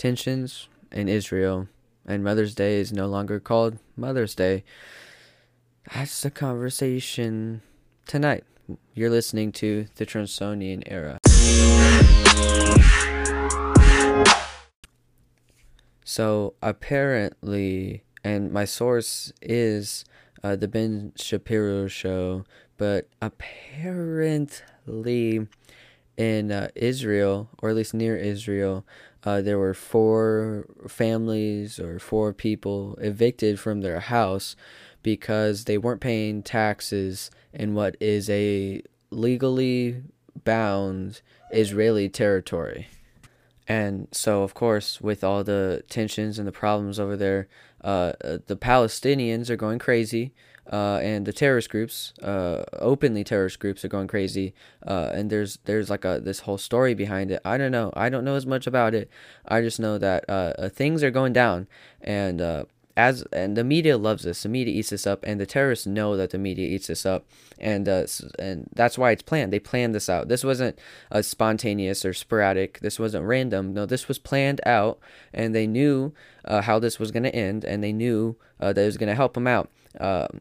tensions in Israel, and Mother's Day is no longer called Mother's Day. That's the conversation tonight. You're listening to the Trumpsonian era. So apparently, and my source is uh, the Ben Shapiro show, but apparently in uh, Israel, or at least near Israel, uh, there were four families or four people evicted from their house because they weren't paying taxes in what is a legally bound Israeli territory. And so, of course, with all the tensions and the problems over there, uh, uh the Palestinians are going crazy uh, and the terrorist groups, uh, openly terrorist groups, are going crazy. Uh, and there's there's like a this whole story behind it. I don't know. I don't know as much about it. I just know that uh, things are going down, and as and the media loves this. The media eats this up, and the terrorists know that the media eats this up, and uh, and that's why it's planned. They planned this out. This wasn't uh, spontaneous or sporadic. This wasn't random. No, this was planned out, and they knew uh, how this was going to end, and they knew uh, that it was going to help them out. Um,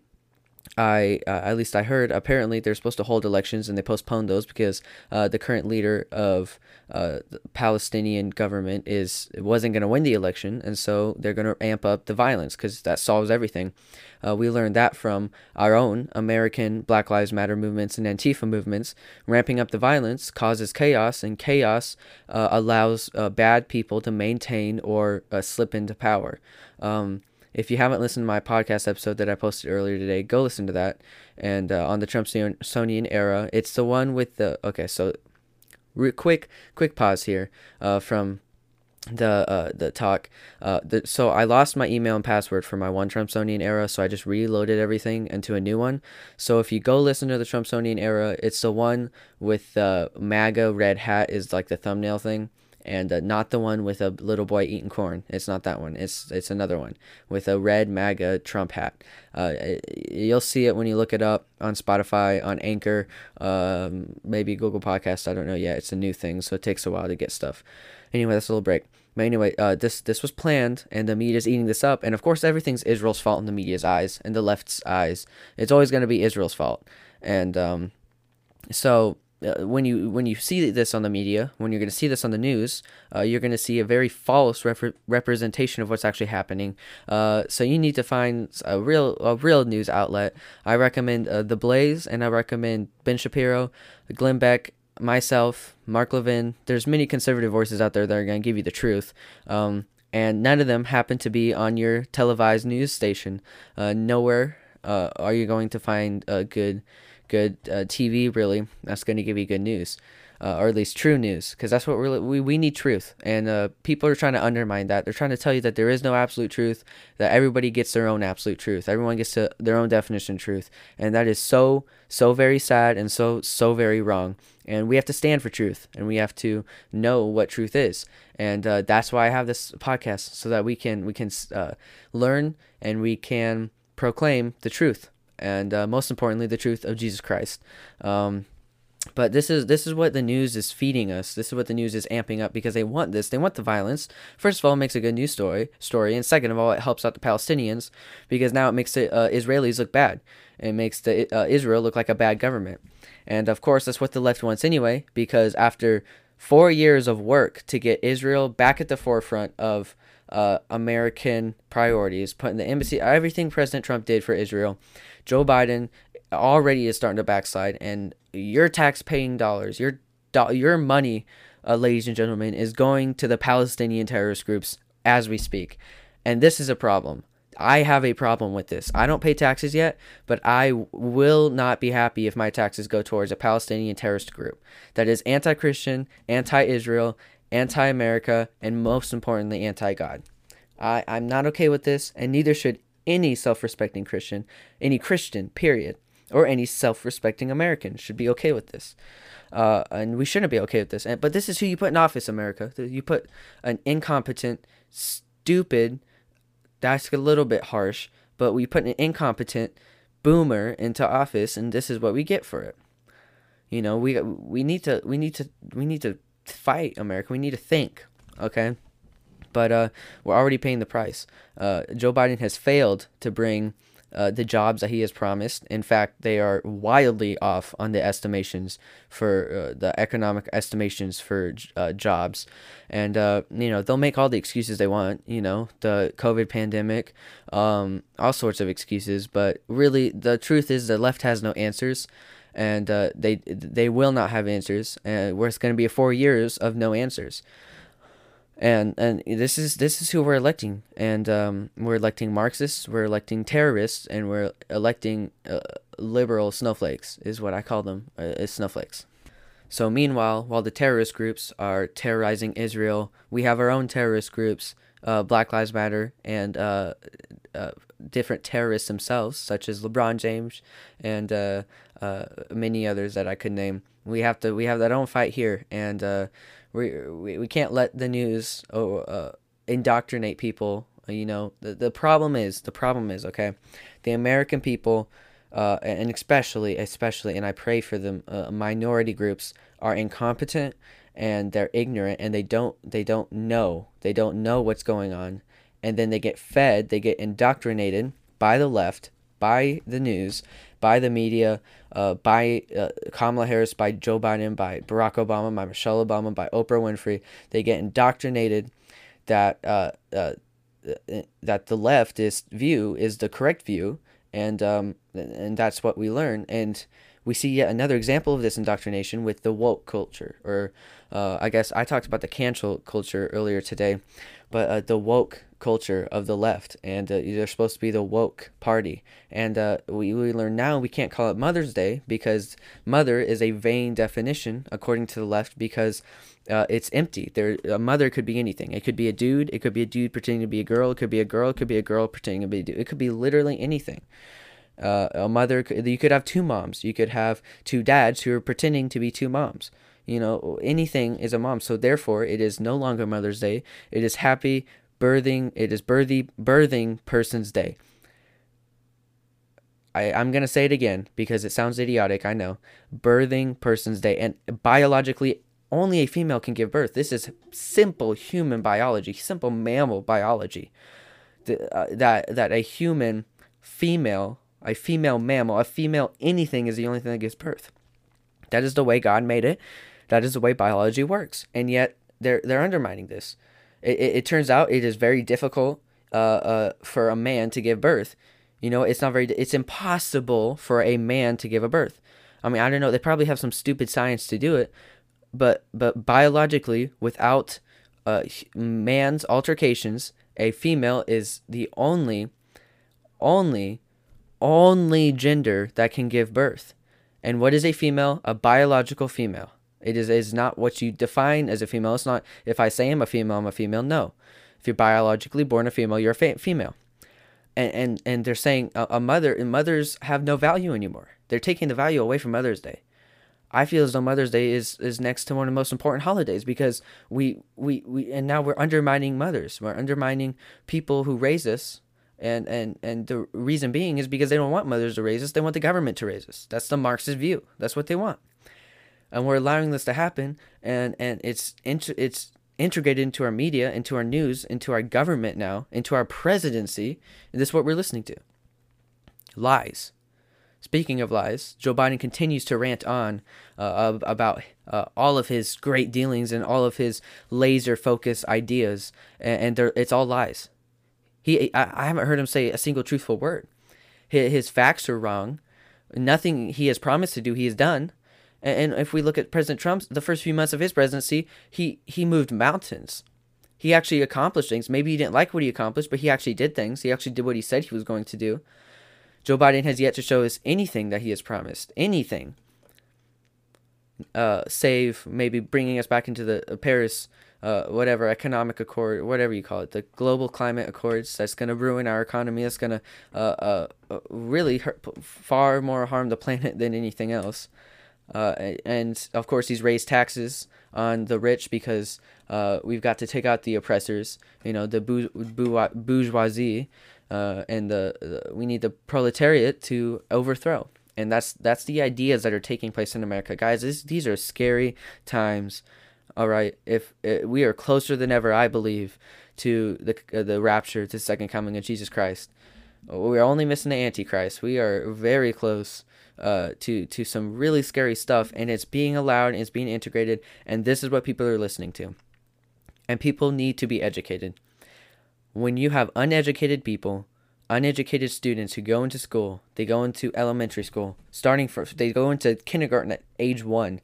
I uh, at least I heard apparently they're supposed to hold elections and they postponed those because uh, the current leader of uh, the Palestinian government is wasn't going to win the election and so they're going to amp up the violence because that solves everything. Uh, we learned that from our own American Black Lives Matter movements and Antifa movements. Ramping up the violence causes chaos and chaos uh, allows uh, bad people to maintain or slip into power. Um, if you haven't listened to my podcast episode that I posted earlier today, go listen to that. And uh, on the Trumpsonian era, it's the one with the okay. So, quick, quick pause here uh, from the uh, the talk. Uh, the, so I lost my email and password for my one Trumpsonian era, so I just reloaded everything into a new one. So if you go listen to the Trumpsonian era, it's the one with the MAGA red hat is like the thumbnail thing and uh, not the one with a little boy eating corn. It's not that one. It's it's another one with a red MAGA Trump hat. Uh, you'll see it when you look it up on Spotify, on Anchor, um, maybe Google Podcast. I don't know yet. It's a new thing, so it takes a while to get stuff. Anyway, that's a little break. But anyway, uh, this this was planned, and the media's eating this up. And of course, everything's Israel's fault in the media's eyes and the left's eyes. It's always going to be Israel's fault. And um, so uh, when you when you see this on the media, when you're going to see this on the news, uh, you're going to see a very false rep- representation of what's actually happening. Uh, so you need to find a real a real news outlet. I recommend uh, The Blaze, and I recommend Ben Shapiro, Glenn Beck, myself, Mark Levin. There's many conservative voices out there that are going to give you the truth. Um, and none of them happen to be on your televised news station. Uh, nowhere are you going to find a good good uh, TV, really, that's going to give you good news. Uh, or at least true news, because that's what really we, we need truth, and uh, people are trying to undermine that. They're trying to tell you that there is no absolute truth, that everybody gets their own absolute truth, everyone gets to their own definition of truth, and that is so so very sad and so so very wrong. And we have to stand for truth, and we have to know what truth is, and uh, that's why I have this podcast so that we can we can uh, learn and we can proclaim the truth and uh, most importantly, the truth of Jesus Christ. Um, but this is this is what the news is feeding us. This is what the news is amping up because they want this. They want the violence. First of all, it makes a good news story. Story, and second of all, it helps out the Palestinians because now it makes the uh, Israelis look bad. It makes the uh, Israel look like a bad government. And of course, that's what the left wants anyway. Because after four years of work to get Israel back at the forefront of uh, American priorities, putting the embassy, everything President Trump did for Israel, Joe Biden already is starting to backslide, and your tax-paying dollars, your do- your money, uh, ladies and gentlemen, is going to the Palestinian terrorist groups as we speak, and this is a problem. I have a problem with this. I don't pay taxes yet, but I will not be happy if my taxes go towards a Palestinian terrorist group that is anti Christian, anti Israel, anti America, and most importantly, anti God. I'm not okay with this, and neither should any self respecting Christian, any Christian, period, or any self respecting American should be okay with this. Uh, and we shouldn't be okay with this. And, but this is who you put in office, America. You put an incompetent, stupid, that's a little bit harsh, but we put an incompetent boomer into office, and this is what we get for it. You know, we we need to we need to we need to fight America. We need to think. Okay, But uh, we're already paying the price. Uh, Joe Biden has failed to bring uh, the jobs that he has promised. In fact, they are wildly off on the estimations for uh, the economic estimations for uh, jobs. And, uh, you know, they'll make all the excuses they want, you know, the COVID pandemic, um, all sorts of excuses. But really, the truth is the left has no answers. And uh, they they will not have answers, and it's going to be four years of no answers and and this is this is who we're electing. And um, we're electing marxists we're electing terrorists and we're electing uh, liberal snowflakes is what i call them uh, snowflakes. So meanwhile while the terrorist groups are terrorizing israel we have our own terrorist groups uh, black lives matter and uh, uh, different terrorists themselves such as lebron james and uh, many others that i could name we have to we have that own fight here and we we, we can't let the news oh, uh, indoctrinate people. You know, the, the problem is the problem is okay, the American people, uh, and especially especially, and I pray for them, uh, minority groups are incompetent and they're ignorant and they don't they don't know they don't know what's going on, and then they get fed, they get indoctrinated by the left, by the news, by the media, uh, by uh, Kamala Harris, by Joe Biden, by Barack Obama, by Michelle Obama, by Oprah Winfrey. They get indoctrinated that uh, uh, that the leftist view is the correct view, and um, and that's what we learn. And we see yet another example of this indoctrination with the woke culture, or uh, I guess I talked about the cancel culture earlier today, but uh, the woke culture of the left, and uh, they're supposed to be the woke party. And uh, we, we learn now we can't call it Mother's Day because mother is a vain definition according to the left because uh, it's empty. There, a mother could be anything. It could be a dude. It could be a dude pretending to be a girl. It could be a girl. It could be a girl pretending to be a dude. It could be literally anything. Uh, a mother, you could have two moms. You could have two dads who are pretending to be two moms. You know, anything is a mom. So therefore, it is no longer Mother's Day. It is Happy birthing it is birthing birthing person's day I, I'm gonna say it again because it sounds idiotic, I know. Birthing person's day. And biologically only a female can give birth. This is simple human biology, simple mammal biology. Uh, that that a human female, a female mammal, a female anything is the only thing that gives birth. That is the way God made it. That is the way biology works. And yet they're they're undermining this. It, it, it turns out it is very difficult uh, uh, for a man to give birth. You know, it's not very. It's impossible for a man to give a birth. I mean, I don't know. They probably have some stupid science to do it, but but biologically, without uh, man's altercations, a female is the only, only, only gender that can give birth. And what is a female? A biological female. It is, is not what you define as a female. It's not if I say I'm a female, I'm a female. No. If you're biologically born a female, you're a fa- female. And, and, and they're saying a, a mother, and mothers have no value anymore. They're taking the value away from Mother's Day. I feel as though Mother's Day is, is next to one of the most important holidays because we, we, we and now we're undermining mothers. We're undermining people who raise us. And, and, and the reason being is because they don't want mothers to raise us. They want the government to raise us. That's the Marxist view. That's what they want and we're allowing this to happen and and it's it's integrated into our media into our news into our government now into our presidency. And this is what we're listening to. Lies. Speaking of lies joe biden continues to rant on uh, about uh, all of his great dealings and all of his laser focus ideas and, and it's all lies. He I, I haven't heard him say a single truthful word. His, his facts are wrong. Nothing he has promised to do he has done and if we look at President Trump's the first few months of his presidency, he he moved mountains. He actually accomplished things. Maybe he didn't like what he accomplished, but he actually did things. He actually did what he said he was going to do. Joe Biden has yet to show us anything that he has promised. Anything. Uh, save maybe bringing us back into the uh, Paris, uh, whatever economic accord, whatever you call it, the global climate accords. That's going to ruin our economy. That's going to uh, uh, uh, really hurt, far more harm the planet than anything else. Uh, and of course, he's raised taxes on the rich because uh, we've got to take out the oppressors, you know, the bourgeoisie, uh, and the, the, we need the proletariat to overthrow. And that's that's the ideas that are taking place in America, guys. This, these are scary times. All right, if, if we are closer than ever, I believe, to the uh, the rapture, to the second coming of Jesus Christ. We're only missing the Antichrist. We are very close uh, to to some really scary stuff, and it's being allowed, and it's being integrated, and this is what people are listening to. And people need to be educated. When you have uneducated people, uneducated students who go into school, they go into elementary school, starting first, they go into kindergarten at age one.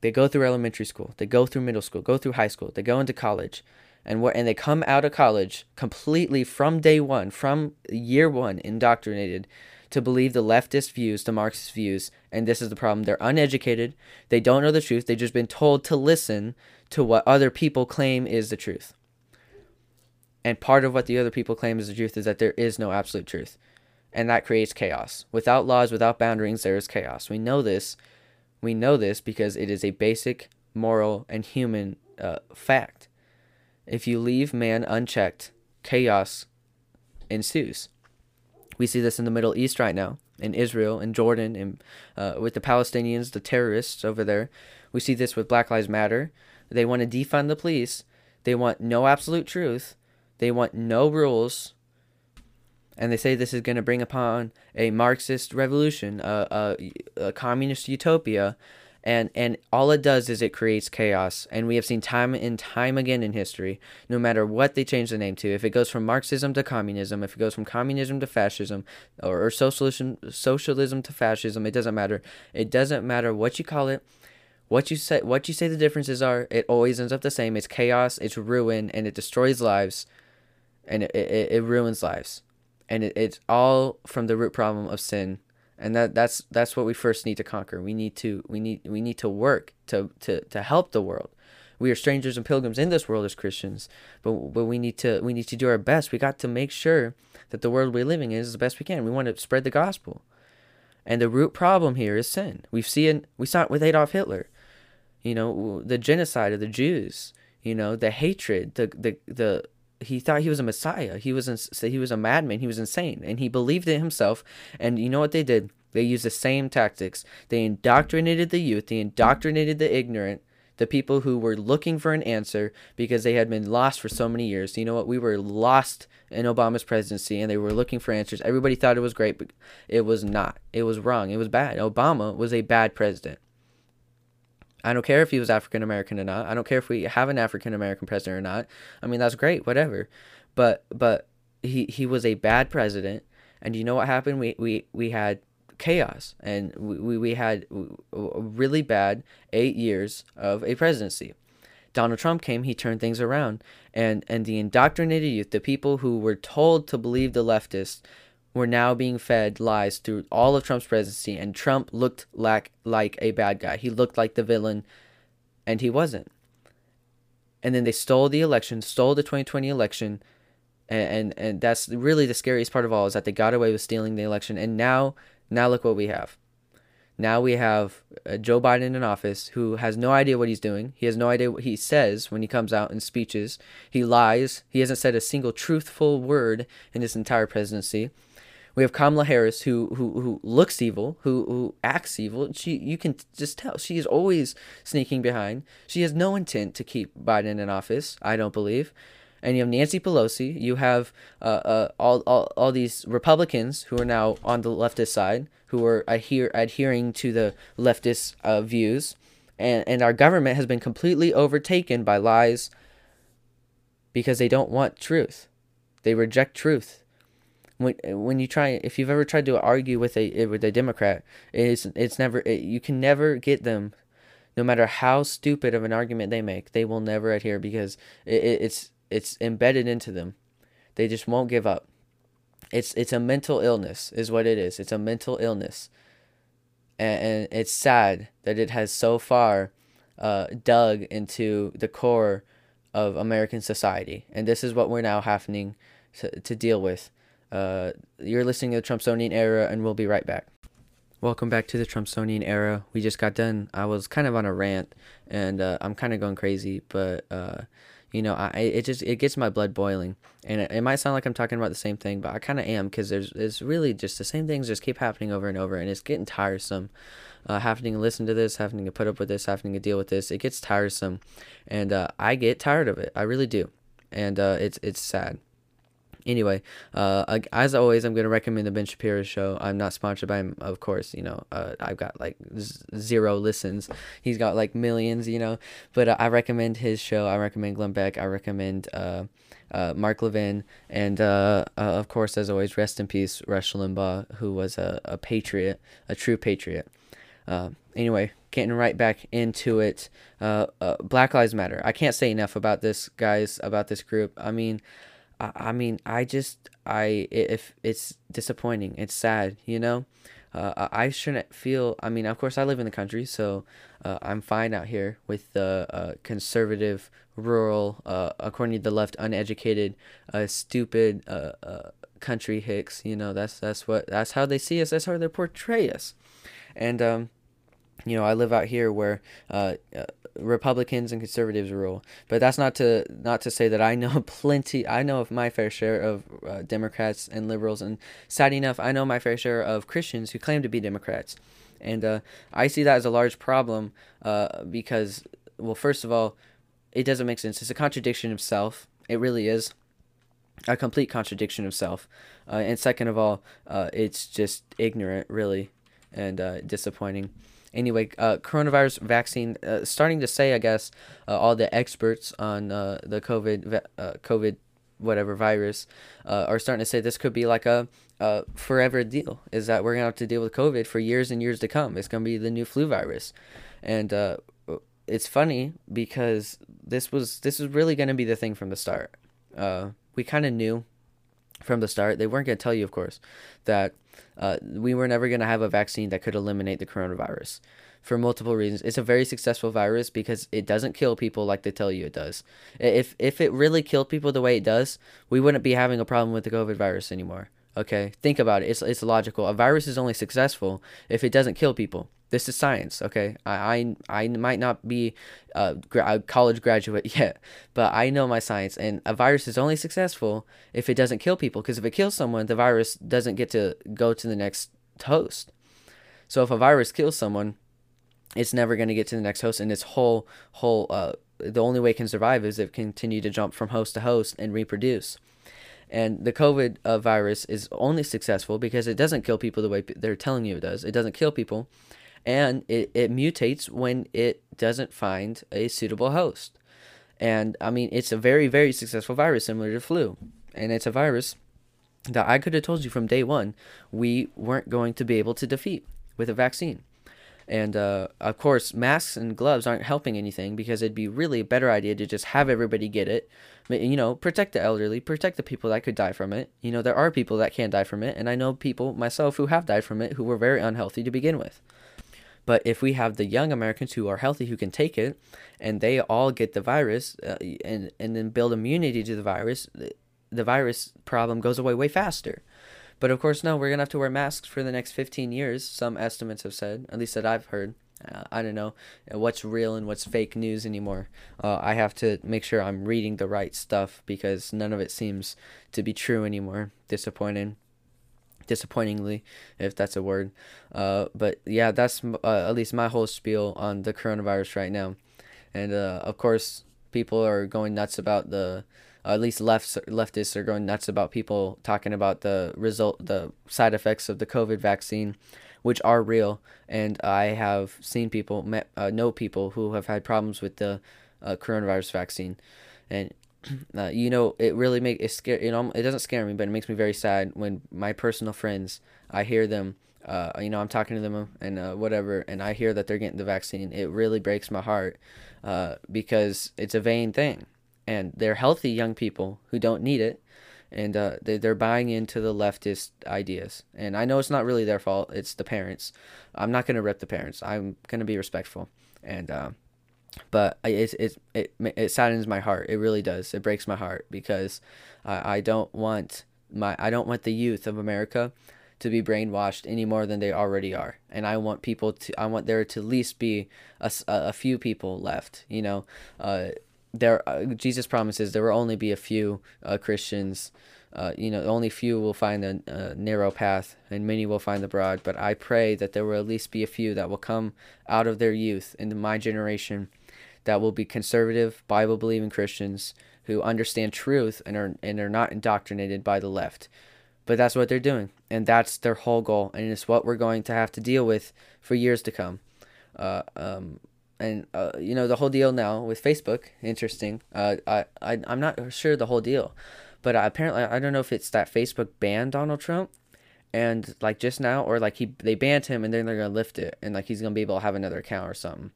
They go through elementary school, they go through middle school, go through high school, they go into college, and what and they come out of college completely from day one, from year one, indoctrinated to believe the leftist views, the Marxist views, and this is the problem. They're uneducated. They don't know the truth. They've just been told to listen to what other people claim is the truth. And part of what the other people claim is the truth is that there is no absolute truth. And that creates chaos. Without laws, without boundaries, there is chaos. We know this. We know this because it is a basic moral and human uh, fact. If you leave man unchecked, chaos ensues. We see this in the Middle East right now, in Israel, in Jordan, and uh, with the Palestinians, the terrorists over there. We see this with Black Lives Matter. They want to defund the police. They want no absolute truth. They want no rules. And they say this is going to bring upon a Marxist revolution, a, a, a communist utopia, and and all it does is it creates chaos. And we have seen time and time again in history no matter what they change the name to if it goes from marxism to communism if it goes from communism to fascism or, or socialism socialism to fascism it doesn't matter. It doesn't matter what you call it what you say what you say the differences are it always ends up the same. It's chaos it's ruin and it destroys lives and it, it, it ruins lives. And it, it's all from the root problem of sin and that that's that's what we first need to conquer. We need to we need we need to work to to to help the world. We are strangers and pilgrims in this world as christians but but we need to we need to do our best. We got to make sure that the world we're living in is the best we can. We want to spread the gospel. And the root problem here is sin. We've seen we saw it with adolf hitler. You know the genocide of the jews you know the hatred the the the he thought he was a messiah. He was ins- he was a madman. He was insane, and he believed it himself. And you know what they did? They used the same tactics. They indoctrinated the youth. They indoctrinated the ignorant, the people who were looking for an answer because they had been lost for so many years. You know what? We were lost in Obama's presidency, and they were looking for answers. Everybody thought it was great, but it was not. It was wrong. It was bad. Obama was a bad president. I don't care if he was African American or not. I don't care if we have an African American president or not. I mean, that's great, whatever. But but he he was a bad president, and you know what happened? We we we had chaos, and we we had a really bad eight years of a presidency. Donald Trump came, he turned things around, and and the indoctrinated youth, the people who were told to believe the leftists, were now being fed lies through all of Trump's presidency, and Trump looked like like a bad guy. He looked like the villain, and he wasn't. And then they stole the election, stole the 2020 election, and, and and that's really the scariest part of all is that they got away with stealing the election, and now now look what we have. Now we have uh, Joe Biden in office who has no idea what he's doing. He has no idea what he says when he comes out in speeches. He lies. He hasn't said a single truthful word in his entire presidency. We have Kamala Harris, who who who looks evil, who who acts evil. She you can just tell she is always sneaking behind. She has no intent to keep Biden in office. I don't believe. And you have Nancy Pelosi. You have uh, uh, all, all all these Republicans who are now on the leftist side, who are adhere, adhering to the leftist uh, views, and and our government has been completely overtaken by lies. Because they don't want truth, they reject truth when when you try if you've ever tried to argue with a with a Democrat, it's it's never it, you can never get them, no matter how stupid of an argument they make, they will never adhere because it, it, it's it's embedded into them. They just won't give up. It's it's a mental illness, is what it is. It's a mental illness, and, and it's sad that it has so far uh, dug into the core of American society, and this is what we're now having to, to deal with. Uh, you're listening to the Trumpsonian era, and we'll be right back. Welcome back to the Trumpsonian era. We just got done. I was kind of on a rant, and uh, I'm kind of going crazy, but uh, you know, I it just it gets my blood boiling, and it, it might sound like I'm talking about the same thing, but I kind of am because there's it's really just the same things just keep happening over and over, and it's getting tiresome. Uh, having to listen to this, having to put up with this, having to deal with this, it gets tiresome, and uh, I get tired of it. I really do and uh, it's it's sad. Anyway, uh, as always, I'm going to recommend the Ben Shapiro show. I'm not sponsored by him, of course. You know, uh, I've got like z- zero listens. He's got like millions, you know. But uh, I recommend his show. I recommend Glenn Beck. I recommend uh, uh, Mark Levin, and uh, uh, of course, as always, rest in peace, Rush Limbaugh, who was a, a patriot, a true patriot. Anyway, getting right back into it. Black Lives Matter. I can't say enough about this, guys. About this group. I mean, I, I mean, I just, I if it's disappointing, it's sad, you know. Uh, I shouldn't feel. I mean, of course, I live in the country, so uh, I'm fine out here with the uh, conservative, rural, uh, according to the left, uneducated, uh, stupid uh, country hicks. You know, that's that's what that's how they see us. That's how they portray us, and um, you know, I live out here where uh, uh, Republicans and conservatives rule, but that's not to not to say that I know plenty. I know of my fair share of uh, Democrats and liberals, and sad enough, I know my fair share of Christians who claim to be Democrats, and uh, I see that as a large problem uh, because, well, first of all, it doesn't make sense. It's a contradiction of self. It really is a complete contradiction of self, uh, and second of all, it's just ignorant, really, and disappointing anyway, uh, coronavirus vaccine uh, starting to say, I guess, uh, all the experts on uh, the COVID uh, COVID whatever virus uh, are starting to say this could be like a, forever deal. Is that we're gonna have to deal with COVID for years and years to come? It's gonna be the new flu virus, and it's funny because this was this was really gonna be the thing from the start. we kind of knew from the start. They weren't going to tell you, of course, that uh, we were never going to have a vaccine that could eliminate the coronavirus for multiple reasons. It's a very successful virus because it doesn't kill people like they tell you it does. If if it really killed people the way it does, we wouldn't be having a problem with the COVID virus anymore. Okay, think about it. It's it's logical. A virus is only successful if it doesn't kill people. This is science, okay? I I, I might not be a, a college graduate yet, but I know my science. And a virus is only successful if it doesn't kill people. Because if it kills someone, the virus doesn't get to go to the next host. So if a virus kills someone, it's never going to get to the next host, and its whole whole uh, the only way it can survive is if it continue to jump from host to host and reproduce. And the COVID uh, virus is only successful because it doesn't kill people the way they're telling you it does. It doesn't kill people and it, it mutates when it doesn't find a suitable host. And I mean, it's a very, very successful virus, similar to flu. And it's a virus that I could have told you from day one we weren't going to be able to defeat with a vaccine. And uh, of course, masks and gloves aren't helping anything because it'd be really a better idea to just have everybody get it. You know, protect the elderly, protect the people that could die from it. You know, there are people that can die from it, and I know people myself who have died from it who were very unhealthy to begin with. But if we have the young Americans who are healthy who can take it, and they all get the virus, uh, and and then build immunity to the virus, the virus problem goes away way faster. But of course, no, we're gonna have to wear masks for the next 15 years. Some estimates have said, at least that I've heard. Uh, I don't know what's real and what's fake news anymore. Uh, I have to make sure I'm reading the right stuff because none of it seems to be true anymore. Disappointing disappointingly, if that's a word. Uh, but yeah, that's uh, at least my whole spiel on the coronavirus right now. And uh, of course, people are going nuts about the. at least left leftists are going nuts about people talking about the result, the side effects of the COVID vaccine, which are real. And I have seen people, met, uh, know people who have had problems with the uh, coronavirus vaccine, and uh, you know, it really make it scare. You know, it doesn't scare me, but it makes me very sad when my personal friends, I hear them. Uh, you know, I'm talking to them and uh, whatever, and I hear that they're getting the vaccine. It really breaks my heart uh, because it's a vain thing, and they're healthy young people who don't need it, and uh, they they're buying into the leftist ideas. And I know it's not really their fault; it's the parents. I'm not gonna rip the parents. I'm gonna be respectful, and uh, but it, it, it, it saddens my heart. It really does. It breaks my heart because I, I don't want my I don't want the youth of America to be brainwashed any more than they already are. And I want people to I want there to at least be a, a few people left. You know, uh, there uh, Jesus promises there will only be a few uh, Christians. Uh, you know, only few will find the uh, narrow path, and many will find the broad. But I pray that there will at least be a few that will come out of their youth into my generation that will be conservative, Bible believing Christians who understand truth and are and are not indoctrinated by the left. But that's what they're doing, and that's their whole goal, and it's what we're going to have to deal with for years to come. Uh, um, and uh, you know the whole deal now with Facebook. Interesting. Uh, I, I I'm not sure the whole deal, but apparently I don't know if it's that Facebook banned Donald Trump, and like just now, or like he they banned him and then they're gonna lift it, and like he's gonna be able to have another account or something.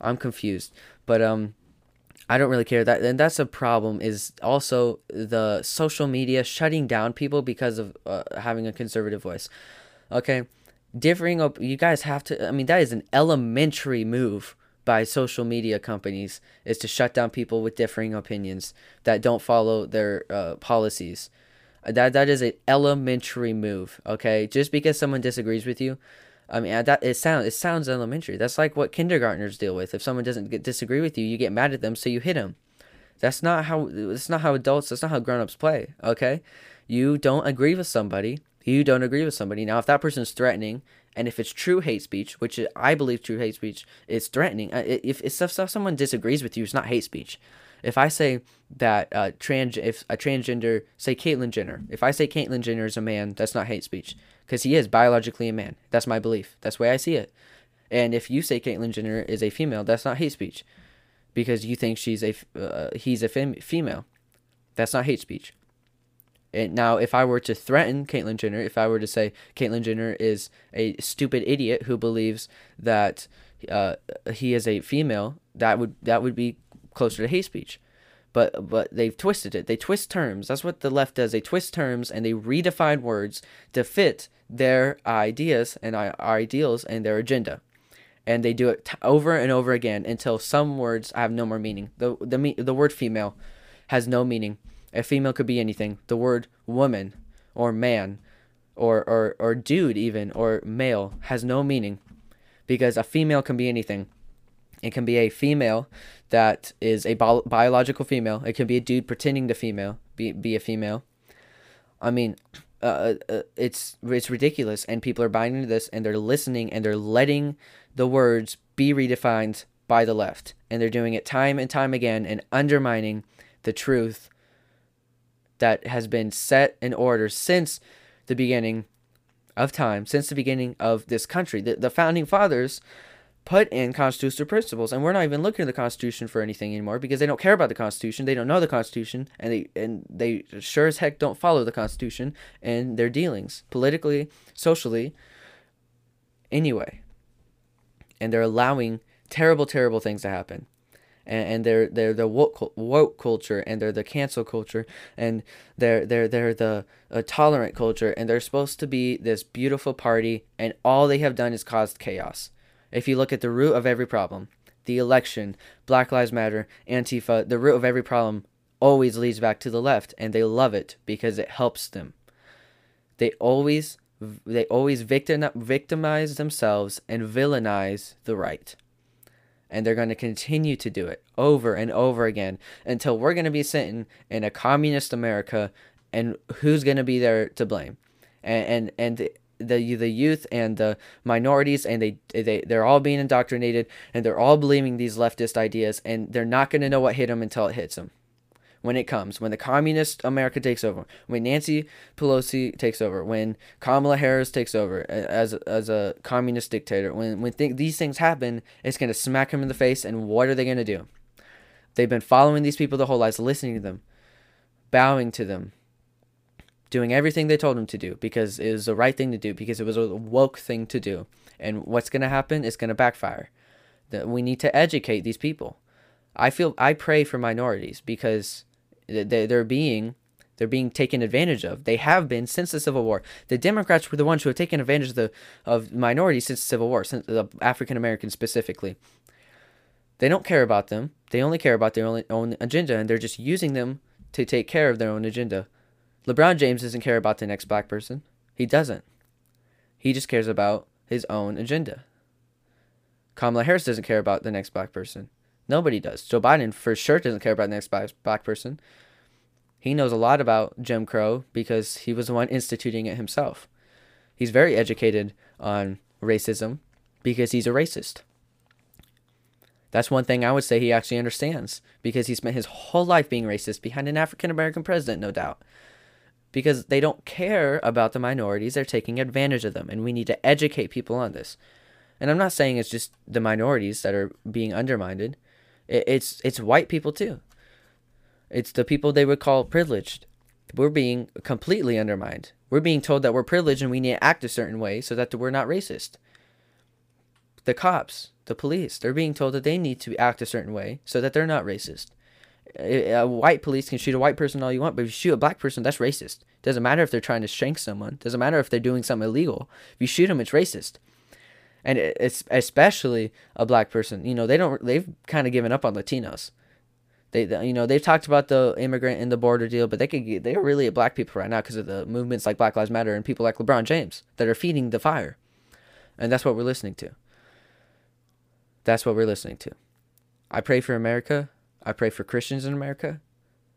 I'm confused, but um, I don't really care that, and that's a problem. Is also the social media shutting down people because of uh, having a conservative voice. Okay, differing up. You guys have to. I mean, that is an elementary move by social media companies is to shut down people with differing opinions that don't follow their uh, policies. That that is an elementary move. Okay, just because someone disagrees with you, I mean that it sounds it sounds elementary. That's like what kindergartners deal with. If someone doesn't get, disagree with you, you get mad at them, so you hit them. That's not how. That's not how adults. That's not how grown-ups play. Okay, you don't agree with somebody. You don't agree with somebody. Now, if that person's threatening and if it's true hate speech, which I believe true hate speech is threatening, uh, if, if, if someone disagrees with you, it's not hate speech. If I say that uh, trans, if a transgender, say Caitlyn Jenner, if I say Caitlyn Jenner is a man, that's not hate speech because he is biologically a man. That's my belief. That's the way I see it. And if you say Caitlyn Jenner is a female, that's not hate speech because you think she's a uh, he's a fem- female. That's not hate speech. And now, if I were to threaten Caitlyn Jenner, if I were to say Caitlyn Jenner is a stupid idiot who believes that uh, he is a female, that would that would be closer to hate speech. But but they've twisted it. They twist terms. That's what the left does. They twist terms and they redefine words to fit their ideas and our ideals and their agenda. And they do it t- over and over again until some words have no more meaning. The the the word female has no meaning a female could be anything. The word woman or man or, or, or dude, even, or male has no meaning because a female can be anything. It can be a female that is a bi- biological female. It can be a dude pretending to female, be, be a female. I mean, uh, uh, uh it's it's ridiculous, and people are buying into this, and they're listening, and they're letting the words be redefined by the left, and they're doing it time and time again, and undermining the truth that has been set in order since the beginning of time, since the beginning of this country. The, the founding fathers put in constitutional principles, and we're not even looking at the Constitution for anything anymore because they don't care about the Constitution. They don't know the Constitution, and they and they sure as heck don't follow the Constitution in their dealings politically, socially. Anyway, and they're allowing terrible, terrible things to happen and, and they're they're the woke, woke culture and they're the cancel culture and they're they're they're the uh, tolerant culture and they're supposed to be this beautiful party and all they have done is caused chaos. If you look at the root of every problem, the election, Black Lives Matter, Antifa, the root of every problem always leads back to the left and they love it because it helps them. They always they always victim, victimize themselves and villainize the right and they're going to continue to do it over and over again until we're going to be sitting in a communist America and who's going to be there to blame and and, and the the youth and the minorities and they they they're all being indoctrinated and they're all believing these leftist ideas and they're not going to know what hit them until it hits them when it comes, when the communist America takes over, when Nancy Pelosi takes over, when Kamala Harris takes over as as a communist dictator, when when th- these things happen, it's going to smack them in the face. And what are they going to do? They've been following these people their whole lives, listening to them, bowing to them, doing everything they told him to do because it was the right thing to do, because it was a woke thing to do. And what's going to happen is going to backfire. That we need to educate these people. I feel I pray for minorities because they're being they're being taken advantage of. They have been since the Civil War. The Democrats were the ones who have taken advantage of the of minorities since the Civil War, since the African Americans specifically. They don't care about them. They only care about their own, own agenda, and they're just using them to take care of their own agenda. LeBron James doesn't care about the next black person. He doesn't. He just cares about his own agenda. Kamala Harris doesn't care about the next black person. Nobody does. Joe Biden for sure doesn't care about the next black, person. He knows a lot about Jim Crow because he was the one instituting it himself. He's very educated on racism because he's a racist. That's one thing I would say he actually understands because he spent his whole life being racist behind an African American president, no doubt. Because they don't care about the minorities, they're taking advantage of them, and we need to educate people on this. And I'm not saying it's just the minorities that are being undermined. It's it's white people too. It's the people they would call privileged. We're being completely undermined. We're being told that we're privileged and we need to act a certain way so that we're not racist. The cops, the police, they're being told that they need to act a certain way so that they're not racist. A white police can shoot a white person all you want, but if you shoot a black person, that's racist. Doesn't matter if they're trying to shank someone. Doesn't matter if they're doing something illegal. If you shoot them, it's racist. And it's especially a black person. You know, they don't. They've kind of given up on Latinos. They, you know, they've talked about the immigrant and the border deal, but they could get, they are really at black people right now because of the movements like Black Lives Matter and people like LeBron James that are feeding the fire, and that's what we're listening to. That's what we're listening to. I pray for America. I pray for Christians in America,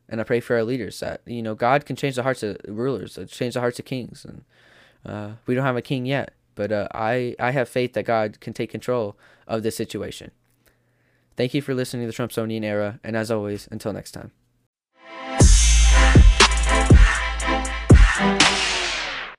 and I pray for our leaders that you know God can change the hearts of rulers, change the hearts of kings, and uh, we don't have a king yet, but uh, I I have faith that God can take control of this situation. Thank you for listening to the Trumpsonian era, and as always, until next time.